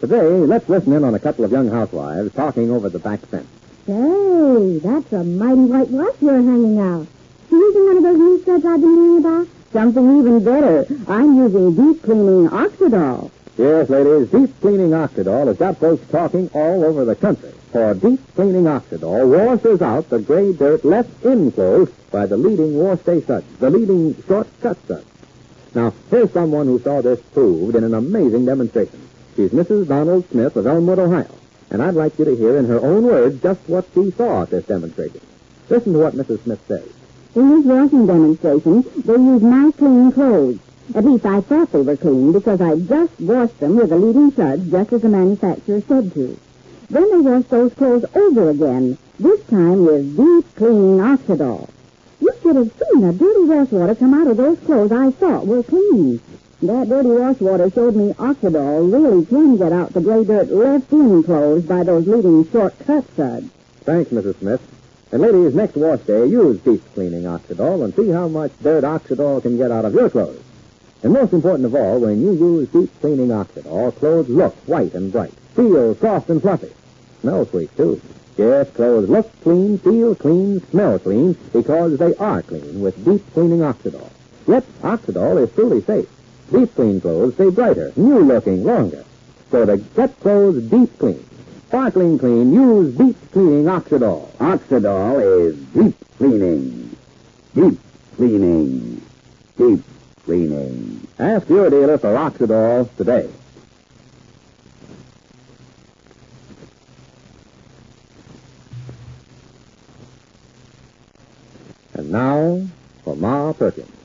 Today, let's listen in on a couple of young housewives talking over the back fence. Say, that's a mighty white wash you're hanging out. You using one of those new studs I've been hearing about? Something even better. I'm using deep cleaning Oxydol. Yes, ladies, deep cleaning Oxydol has got folks talking all over the country. For deep cleaning Oxydol washes out the gray dirt left enclosed by the leading wash-day suds, the leading shortcut suds. Now, here's someone who saw this proved in an amazing demonstration. She's Mrs. Donald Smith of Elmwood, Ohio. And I'd like you to hear in her own words just what she saw at this demonstration. Listen to what Mrs. Smith says. In this washing demonstration, they used my clean clothes. At least I thought they were clean because I just washed them with the leading suds just as the manufacturer said to. Then they washed those clothes over again, this time with deep cleaning Oxydol. You should have seen the dirty wash water come out of those clothes I thought were clean. That dirty wash water showed me Oxydol really can get out the gray dirt left in clothes by those leading shortcut suds. Thanks, Mrs. Smith. And ladies, next wash day, use deep cleaning Oxydol and see how much dirt Oxydol can get out of your clothes. And most important of all, when you use deep cleaning Oxydol, clothes look white and bright, feel soft and fluffy. Smell sweet, too. Yes, clothes look clean, feel clean, smell clean, because they are clean with deep cleaning Oxydol. Yet, Oxydol is truly safe. Deep clean clothes stay brighter, new looking, longer. So to get clothes deep clean, sparkling clean, use deep cleaning Oxydol. Oxydol is deep cleaning. Deep cleaning. Deep cleaning. Ask your dealer for Oxydol today. And now for Ma Perkins.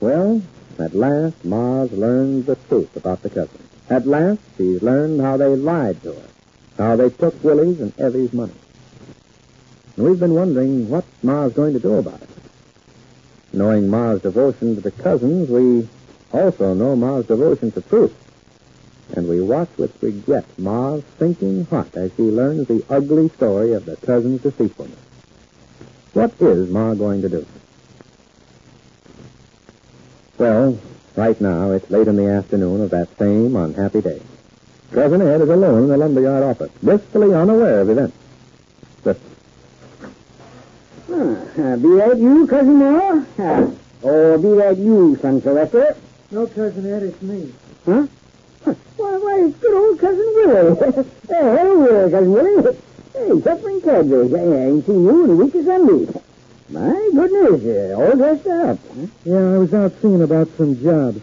Well, at last Ma's learned the truth about the cousins. At last she's learned how they lied to her, how they took Willie's and Evie's money. And we've been wondering what Ma's going to do about it. Knowing Ma's devotion to the cousins, we also know Ma's devotion to truth. And we watch with regret Ma's sinking heart as she learns the ugly story of the cousins' deceitfulness. What is Ma going to do? Well, right now, it's late in the afternoon of that same unhappy day. Cousin Ed is alone in the lumberyard office, blissfully unaware of events. Listen. Uh, be that you, Cousin Moore? Uh, or be that you, son Sylvester? No, Cousin Ed, it's me. Huh? Huh. Why, why, it's good old Cousin Willie. hey, hello there, Cousin Willie. Hey, suffering cadres. I ain't seen you in a week or Sunday. My goodness, all dressed up. Huh? Yeah, I was out seeing about some jobs.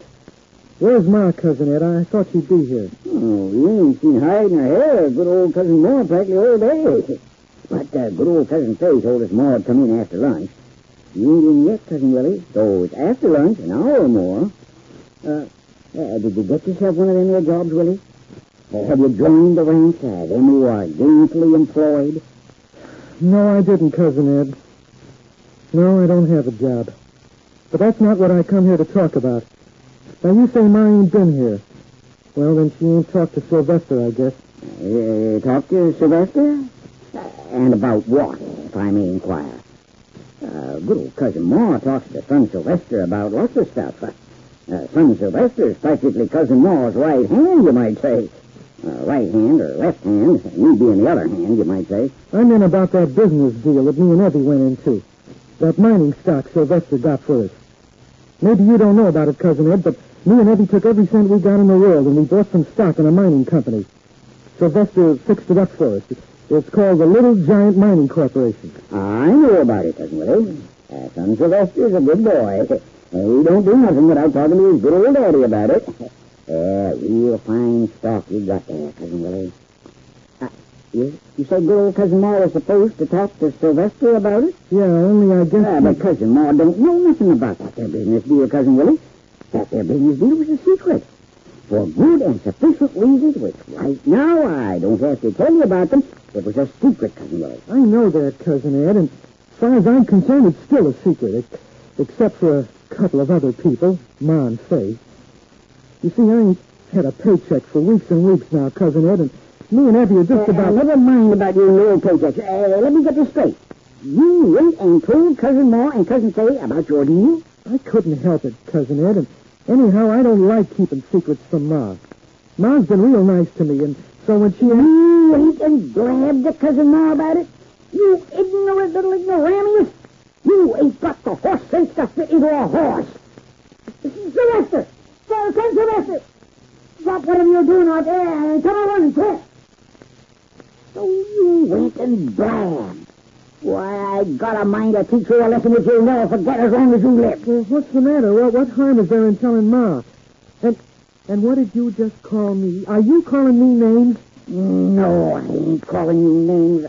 Where's my Cousin Ed? I thought she'd be here. Oh, you ain't seen hide nor hair. Good old Cousin Moore practically all day. But uh, good old Cousin Fay told us Ma would come in after lunch. You ain't in yet, Cousin Willie, so it's after lunch, an hour or more. Uh, uh, did you get yourself one of them there jobs, Willie? Uh, have you joined the ranks, who are gainfully employed? No, I didn't, Cousin Ed. No, I don't have a job. But that's not what I come here to talk about. Now, you say Ma ain't been here. Well, then she ain't talked to Sylvester, I guess. Uh, talk to Sylvester? And about what, if I may inquire? Uh, good old Cousin Ma talks to son Sylvester about lots of stuff. Uh, uh, son Sylvester is practically Cousin Ma's right hand, you might say. Uh, right hand or left hand, me being the other hand, you might say. I mean about that business deal that me and Evie went into. That mining stock Sylvester got for us. Maybe you don't know about it, Cousin Ed, but me and Evie took every cent we got in the world and we bought some stock in a mining company. Sylvester fixed it up for us. It's called the Little Giant Mining Corporation. I know about it, Cousin Willie. Uh, son Sylvester's a good boy. he don't do nothing without talking to his good old daddy about it. Uh, real fine stock you got there, Cousin Willie. You, you said good old Cousin Ma was supposed to talk to Sylvester about it? Yeah, only I guess... Ah, but Cousin Ma don't know nothing about that there business deal, Cousin Willie. That there business deal was a secret. for good and sufficient reasons, which right now I don't have to tell you about them. It was a secret, Cousin Willie. I know that, Cousin Ed, and as far as I'm concerned, it's still a secret, ex- except for a couple of other people, Ma and Faye. You see, I ain't had a paycheck for weeks and weeks now, Cousin Ed, and me and Effie are just Uh, about... never mind about your no paychecks. Uh, let me get this straight. You went and told Cousin Ma and Cousin Faye about your deal? I couldn't help it, Cousin Ed, and anyhow, I don't like keeping secrets from Ma. Ma's been real nice to me, and so when she... You went and blabbed to Cousin Ma about it? You ignorant little ignoramus! You ain't got the horse sense to fit into a horse! Sylvester! Cousin Sylvester! Stop whatever you're doing out there and come on, quick! So you went and blabbed. Why, I got a mind to teach you a lesson which you'll never forget as long as you live. Well, what's the matter? What, what harm is there in telling Ma? And and what did you just call me? Are you calling me names? No, I ain't calling you names.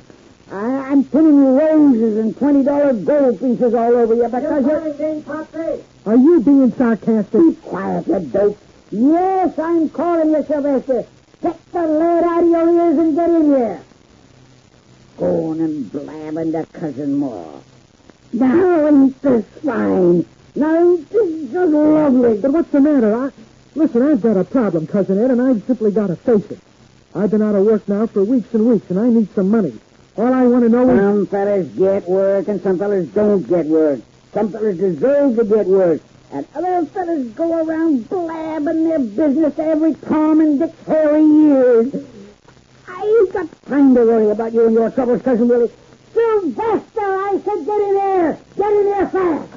I, I'm pinning you roses and twenty dollar gold pieces all over you because you're. Are you being sarcastic? Be quiet, you dope. Yes, I'm calling you, Sylvester. Get the lead out of your ears and get in here. Going and blabbing to Cousin Ma. Now ain't this fine? Now ain't this just lovely? But what's the matter? I, listen, I've got a problem, Cousin Ed, and I've simply got to face it. I've been out of work now for weeks and weeks, and I need some money. All I want to know is... Some fellas get work and some fellas don't get work. Some fellas deserve to get work. And other fellas go around blabbing their business to every Tom and Dick's hairy ears. I ain't got time to worry about you and your troubles, Cousin Willie. Sylvester, I said get in there. Get in there fast.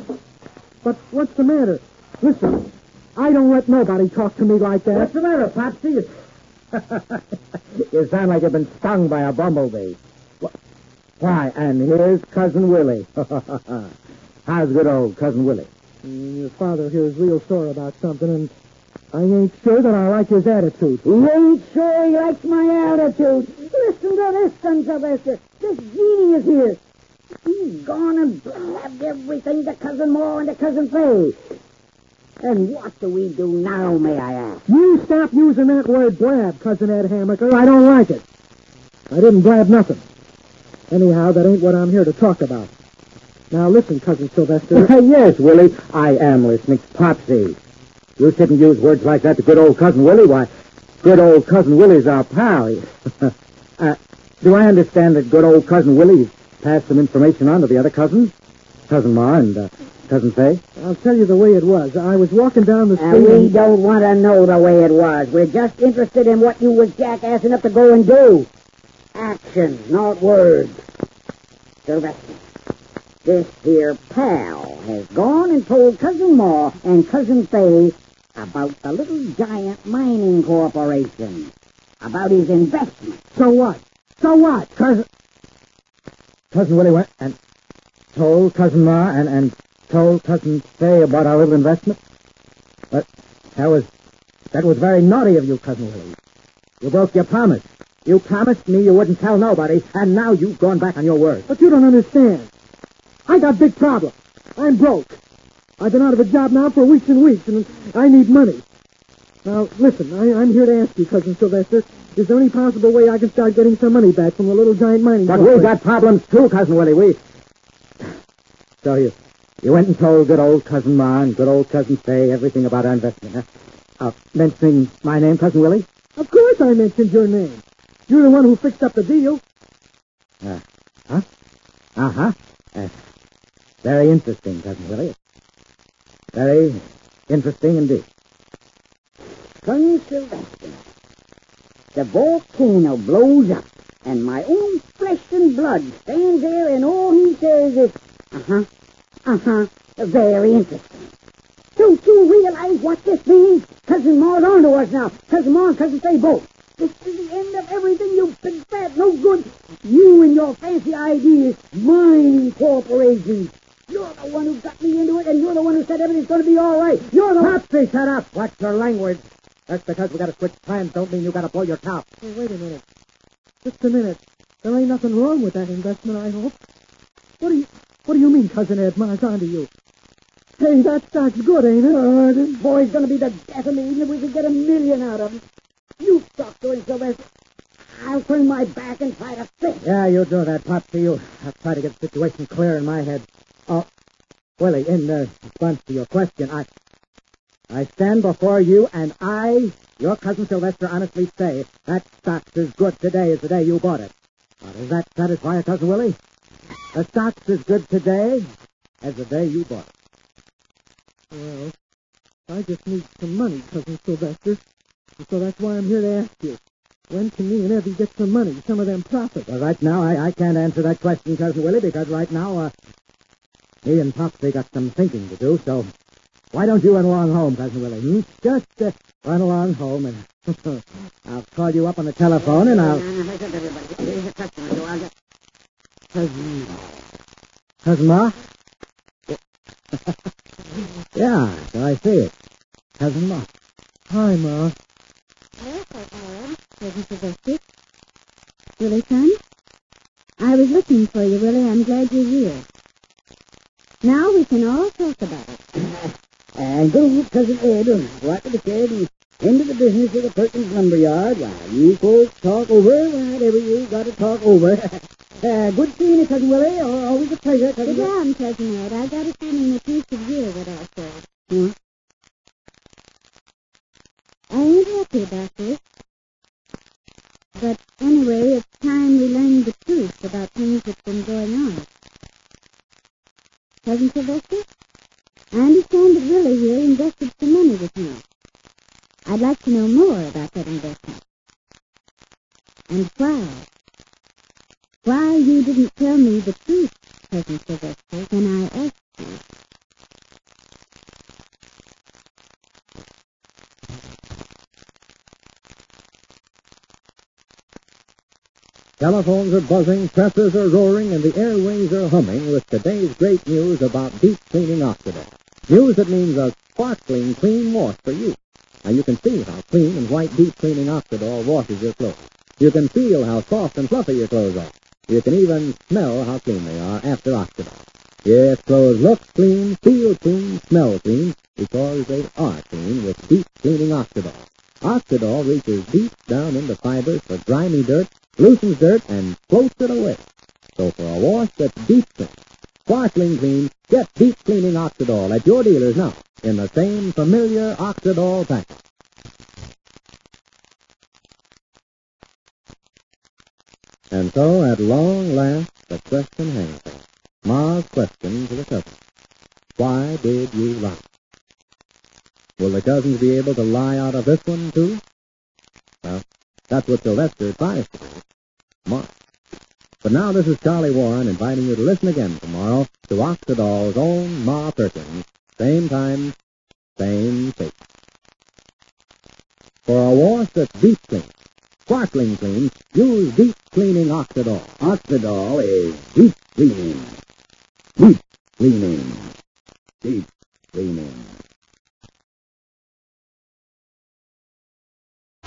But what's the matter? Listen, I don't let nobody talk to me like that. What's the matter, Popsy? you sound like you've been stung by a bumblebee. Wh- Why, and here's Cousin Willie. How's good old Cousin Willie? Mm, Your father here is real sore about something, and I ain't sure that I like his attitude. He ain't sure he likes my attitude. Listen to this, son Sylvester. This genie is here. He's gone and blabbed everything to Cousin Moore and to Cousin Faye. And what do we do now, may I ask? You stop using that word blab, Cousin Ed Hammaker. I don't like it. I didn't blab nothing. Anyhow, that ain't what I'm here to talk about. Now listen, Cousin Sylvester. yes, Willie, I am listening. Popsy, you shouldn't use words like that to good old Cousin Willie. Why, good old Cousin Willie's our pal. uh, do I understand that good old Cousin Willie's passed some information on to the other cousins? Cousin Ma and uh, Cousin Fay? I'll tell you the way it was. I was walking down the street. And street. we and- don't want to know the way it was. We're just interested in what you was jackassing up to go and do. Actions, not words. Sylvester, this here pal has gone and told Cousin Ma and Cousin Fay about the Little Giant Mining Corporation, about his investment. So what? So what? Cousin... Cousin Willie went and told Cousin Ma and, and told Cousin Faye about our little investment? But that was... That was very naughty of you, Cousin Willie. You broke your promise. You promised me you wouldn't tell nobody, and now you've gone back on your word. But you don't understand. I got big problems. I'm broke. I've been out of a job now for weeks and weeks, and I need money. Now, listen, I, I'm here to ask you, Cousin Sylvester, is there any possible way I can start getting some money back from the Little Giant Mining company? But we've got problems too, Cousin Willie. We... So you, you went and told good old Cousin Ma and good old Cousin Faye everything about our investment, huh? Uh, mentioning my name, Cousin Willie? Of course I mentioned your name. You're the one who fixed up the deal. Uh, huh? Uh-huh. Uh, very interesting, Cousin Willie. Very interesting indeed. Son Sylvester, the volcano blows up, and my own flesh and blood stands there, and all he says is, uh-huh, uh-huh, very interesting. Don't you realize what this means? Cousin Ma's on to us now. Cousin Ma and Cousin Faye both. This is the end of everything, you big fat no good. You and your fancy ideas, mining corporations. You're the one who got me into it, and you're the one who said everything's going to be all right. You're the. Popsy, shut up! Watch your language. Just because we got to switch plans don't mean you got to blow your top. Hey, wait a minute. Just a minute. There ain't nothing wrong with that investment, I hope. What do you What do you mean, Cousin Ed? Ma's on to you. Hey, that stock's good, ain't it? Oh, this boy's gonna be the death of me, even if we could get a million out of him. You talk to him, Sylvester. I'll turn my back and try to fix. Yeah, you do that, Popsy. You. I'll try to get the situation clear in my head. Oh, Willie, in uh, response to your question, I, I stand before you and I, your cousin Sylvester, honestly say that stock's as good today as the day you bought it. Now, does that satisfy you, Cousin Willie? The stock's as good today as the day you bought it. Well, I just need some money, Cousin Sylvester. And so that's why I'm here to ask you. When can me and Evie get some money, some of them profits? Well, right now, I, I can't answer that question, Cousin Willie, because right now, uh, me and Popsy got some thinking to do, so why don't you run along home, Cousin Willie? Hmm? Just uh, run along home, and I'll call you up on the telephone, and I'll... Listen, everybody. Here's a customer, so I'll just... Cousin... Cousin Ma? yeah, so I see it. Cousin Ma. Hi, Ma. Yes, I am, Cousin Sylvester. Willie, son? I was looking for you, Willie. I'm glad you're here. Now we can all talk about it. And old Cousin Ed, right to the shed and into the business of the Perkins lumber yard. While you folks talk over whatever you got to talk over. uh, good seeing you, Cousin Willie. Always a pleasure, Cousin Sit down, Cousin Ed. I've got a feeling that you should hear what I said. Hmm? I ain't happy about this. But anyway, it's time we learned the truth about things that's been going on. Cousin Sylvester? I understand that Willie here invested some money with me. I'd like to know more about that investment. And why? Why you didn't tell me the truth, Cousin Sylvester, when I asked you. Telephones are buzzing, presses are roaring, and the airways are humming with today's great news about deep cleaning Oxydol. News that means a sparkling clean wash for you. Now you can see how clean and white deep cleaning Oxydol washes your clothes. You can feel how soft and fluffy your clothes are. You can even smell how clean they are after Oxydol. Yes, clothes look clean, feel clean, smell clean, because they are clean with deep cleaning Oxydol. Oxydol reaches deep down into fibers for grimy dirt, loosens dirt, and floats it away. So for a wash that's deep clean, sparkling clean, get deep cleaning Oxydol at your dealers now in the same familiar Oxydol packet. And so, at long last, the question hangs there. Ma's question to the cousin. Why did you lie? Will the cousins be able to lie out of this one, too? Well, that's what Sylvester tries to do. Ma. But now this is Charlie Warren inviting you to listen again tomorrow to Oxydol's own Ma Perkins. Same time, same station. For a wash that's deep clean, sparkling clean, use deep cleaning Oxydol. Oxydol is deep cleaning. Deep cleaning. Deep cleaning.